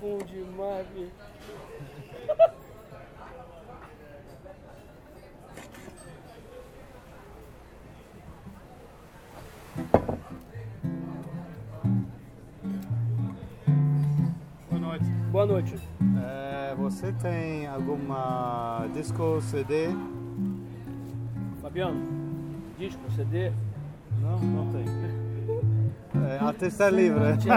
Bom demais, bicho. Boa noite. Boa noite. É, você tem alguma disco CD? Fabiano, disco, CD. Não, não tem. É, artista livre. Que,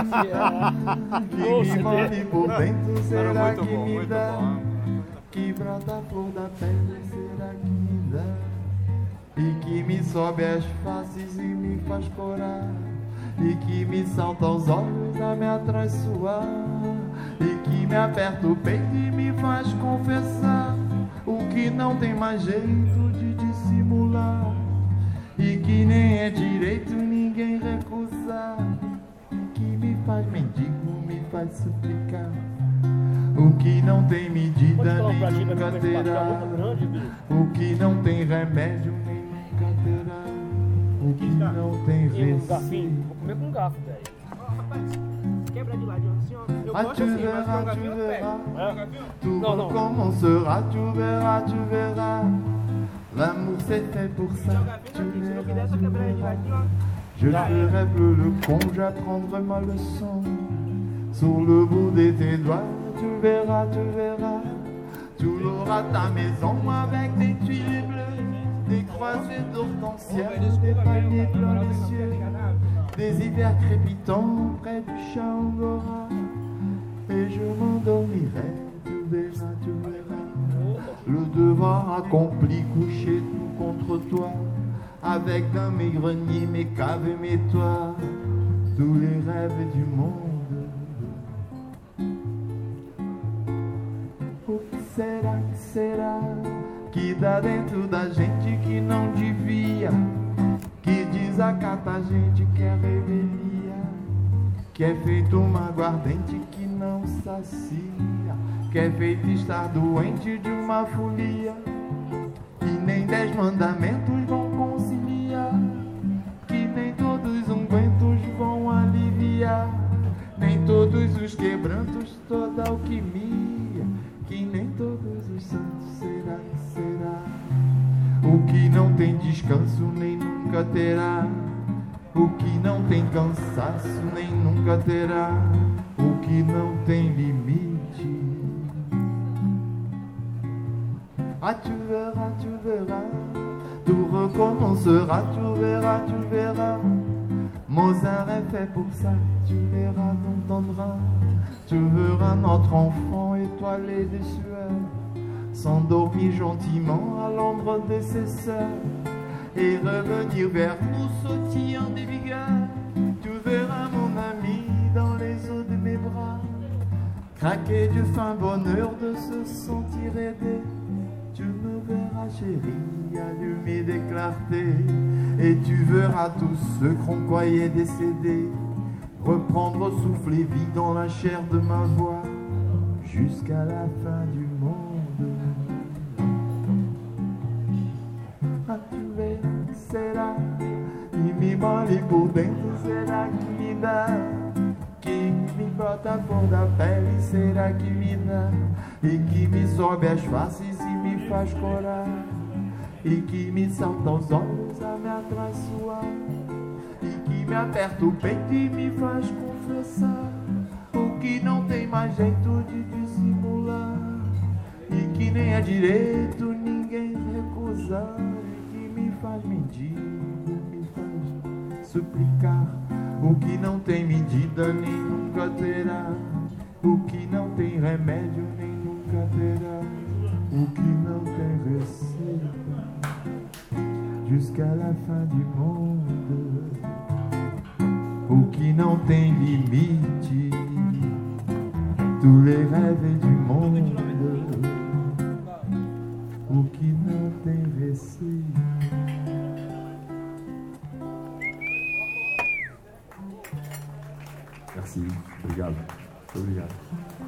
me por dentro, Era será muito que bom, me muito dá? bom. Que brota a flor da pele, será que me dá? E que me sobe as faces e me faz corar E que me salta aos olhos a me atraiçoar E que me aperta o peito e me faz confessar O que não tem mais jeito de dissimular vai suplicar. O que não tem medida nem nunca terá. O que não tem remédio nem nunca terá. O que não tem. Vou comer com velho. Quebra de lado, assim, mas com gavião eu pego. Tout commencera, tu verras, tu verras. L'amour c'était pour ça. Je ferai plus le con, j'apprendrai ma leçon. Sur le bout de tes doigts, tu verras, tu verras. Tu l'auras ta maison avec des tuiles bleues, des croisées d'hortensias, des paniers pleins les cieux, des hivers crépitants près du Angora. Et je m'endormirai, tu verras, tu verras. Le devoir accompli, couché tout contre toi, avec dans mes greniers, mes caves et mes toits, tous les rêves du monde. Dentro da gente que não devia? Que desacata a gente que é revelia, que é feito uma aguardente que não sacia, que é feito estar doente de uma folia, e nem dez mandamentos que não tem descanso nem nunca terá. O que não tem cansaço nem nunca terá. O que não tem limite. Ah, tu verras, tu verras. Tout recommencera, tu verras, tu verras. Mozart est fait pour ça, tu verras, t'entendras. Tu verras notre enfant étoilé des sueurs, s'endormir gentiment à l'ombre de ses sœurs, et revenir vers nous sautillant des vigueurs. Tu verras mon ami dans les eaux de mes bras, craquer du fin bonheur de se sentir aidé. Tu me verras chérie, allumer des clartés, et tu verras tous ceux qu'on croyait décédés reprendre souffle et vie dans la chair de ma voix jusqu'à la fin du monde. Tu verras, será e me mole por dentro, será que me dá? Que me brota a flor da pele, será que me dá? E que me sobe as faces e me faz corar, e que me salta aos olhos a me atraiçoar. E que me aperta o peito e me faz confessar o que não tem mais jeito de dissimular. E que nem é direito ninguém recusar faz mendigo, me faz suplicar o que não tem medida nem nunca terá o que não tem remédio nem nunca terá o que não tem receita jusqu'à la fin du monde. O que não tem limite, tous les rêves du monde. O que não tem receita. Merci. Obrigado. Muito obrigado.